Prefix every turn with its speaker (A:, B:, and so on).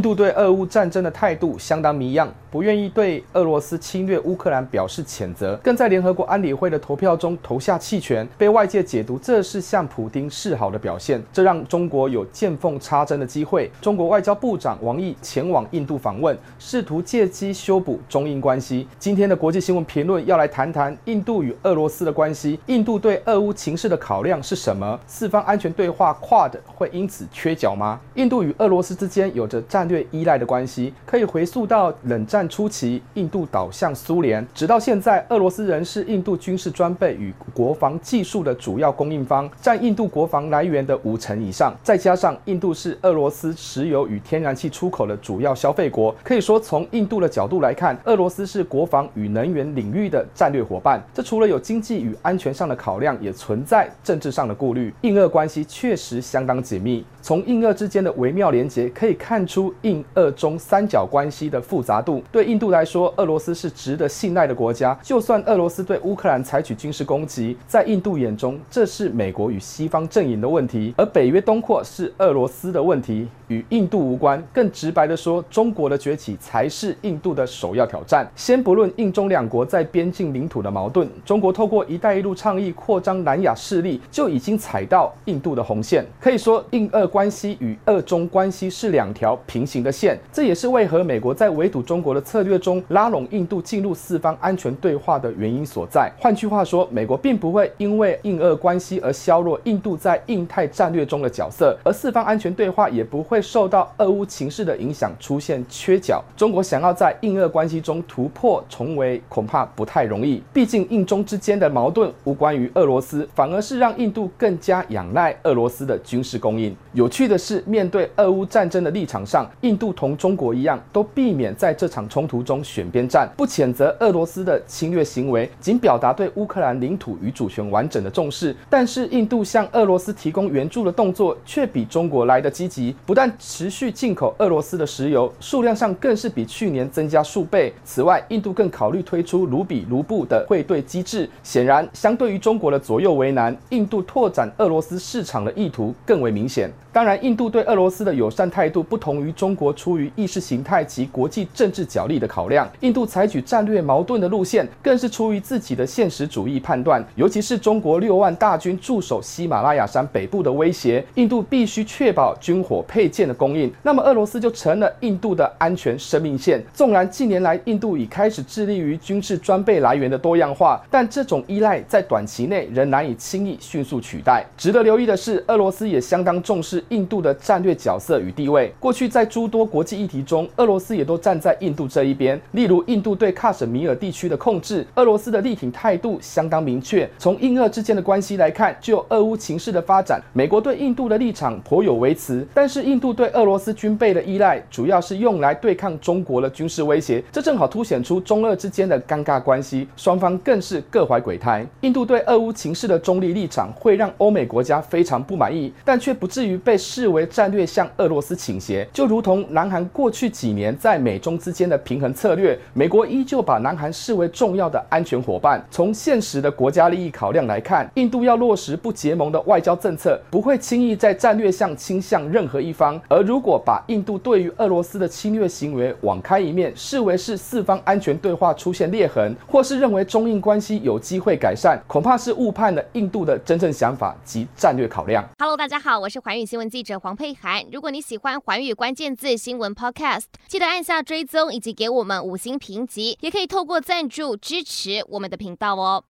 A: 印度对俄乌战争的态度相当谜样，不愿意对俄罗斯侵略乌克兰表示谴责，更在联合国安理会的投票中投下弃权，被外界解读这是向普丁示好的表现，这让中国有见缝插针的机会。中国外交部长王毅前往印度访问，试图借机修补中印关系。今天的国际新闻评论要来谈谈印度与俄罗斯的关系，印度对俄乌情势的考量是什么？四方安全对话 QUAD 会因此缺角吗？印度与俄罗斯之间有着战略依赖的关系可以回溯到冷战初期，印度倒向苏联，直到现在，俄罗斯仍是印度军事装备与国防技术的主要供应方，占印度国防来源的五成以上。再加上印度是俄罗斯石油与天然气出口的主要消费国，可以说从印度的角度来看，俄罗斯是国防与能源领域的战略伙伴。这除了有经济与安全上的考量，也存在政治上的顾虑。印俄关系确实相当紧密，从印俄之间的微妙连结可以看出印。俄中三角关系的复杂度，对印度来说，俄罗斯是值得信赖的国家。就算俄罗斯对乌克兰采取军事攻击，在印度眼中，这是美国与西方阵营的问题，而北约东扩是俄罗斯的问题，与印度无关。更直白的说，中国的崛起才是印度的首要挑战。先不论印中两国在边境领土的矛盾，中国透过“一带一路”倡议扩张南亚势力，就已经踩到印度的红线。可以说，印俄关系与俄中关系是两条平行的线。这也是为何美国在围堵中国的策略中拉拢印度进入四方安全对话的原因所在。换句话说，美国并不会因为印俄关系而削弱印度在印太战略中的角色，而四方安全对话也不会受到俄乌情势的影响出现缺角。中国想要在印俄关系中突破重围，恐怕不太容易。毕竟印中之间的矛盾无关于俄罗斯，反而是让印度更加仰赖俄罗斯的军事供应。有趣的是，面对俄乌战争的立场上，印度。同中国一样，都避免在这场冲突中选边站，不谴责俄罗斯的侵略行为，仅表达对乌克兰领土与主权完整的重视。但是，印度向俄罗斯提供援助的动作却比中国来得积极，不但持续进口俄罗斯的石油，数量上更是比去年增加数倍。此外，印度更考虑推出卢比卢布的汇兑机制。显然，相对于中国的左右为难，印度拓展俄罗斯市场的意图更为明显。当然，印度对俄罗斯的友善态度不同于中国，出于意识形态及国际政治角力的考量。印度采取战略矛盾的路线，更是出于自己的现实主义判断。尤其是中国六万大军驻守喜马拉雅山北部的威胁，印度必须确保军火配件的供应。那么，俄罗斯就成了印度的安全生命线。纵然近年来印度已开始致力于军事装备来源的多样化，但这种依赖在短期内仍难以轻易迅速取代。值得留意的是，俄罗斯也相当重视。印度的战略角色与地位，过去在诸多国际议题中，俄罗斯也都站在印度这一边。例如，印度对喀什米尔地区的控制，俄罗斯的力挺态度相当明确。从印俄之间的关系来看，就俄乌情势的发展，美国对印度的立场颇有微词。但是，印度对俄罗斯军备的依赖，主要是用来对抗中国的军事威胁。这正好凸显出中俄之间的尴尬关系，双方更是各怀鬼胎。印度对俄乌情势的中立立场，会让欧美国家非常不满意，但却不至于。被视为战略向俄罗斯倾斜，就如同南韩过去几年在美中之间的平衡策略，美国依旧把南韩视为重要的安全伙伴。从现实的国家利益考量来看，印度要落实不结盟的外交政策，不会轻易在战略上倾向任何一方。而如果把印度对于俄罗斯的侵略行为网开一面，视为是四方安全对话出现裂痕，或是认为中印关系有机会改善，恐怕是误判了印度的真正想法及战略考量。
B: Hello，大家好，我是寰宇新闻记者黄佩涵。如果你喜欢寰宇关键字新闻 Podcast，记得按下追踪以及给我们五星评级，也可以透过赞助支持我们的频道哦。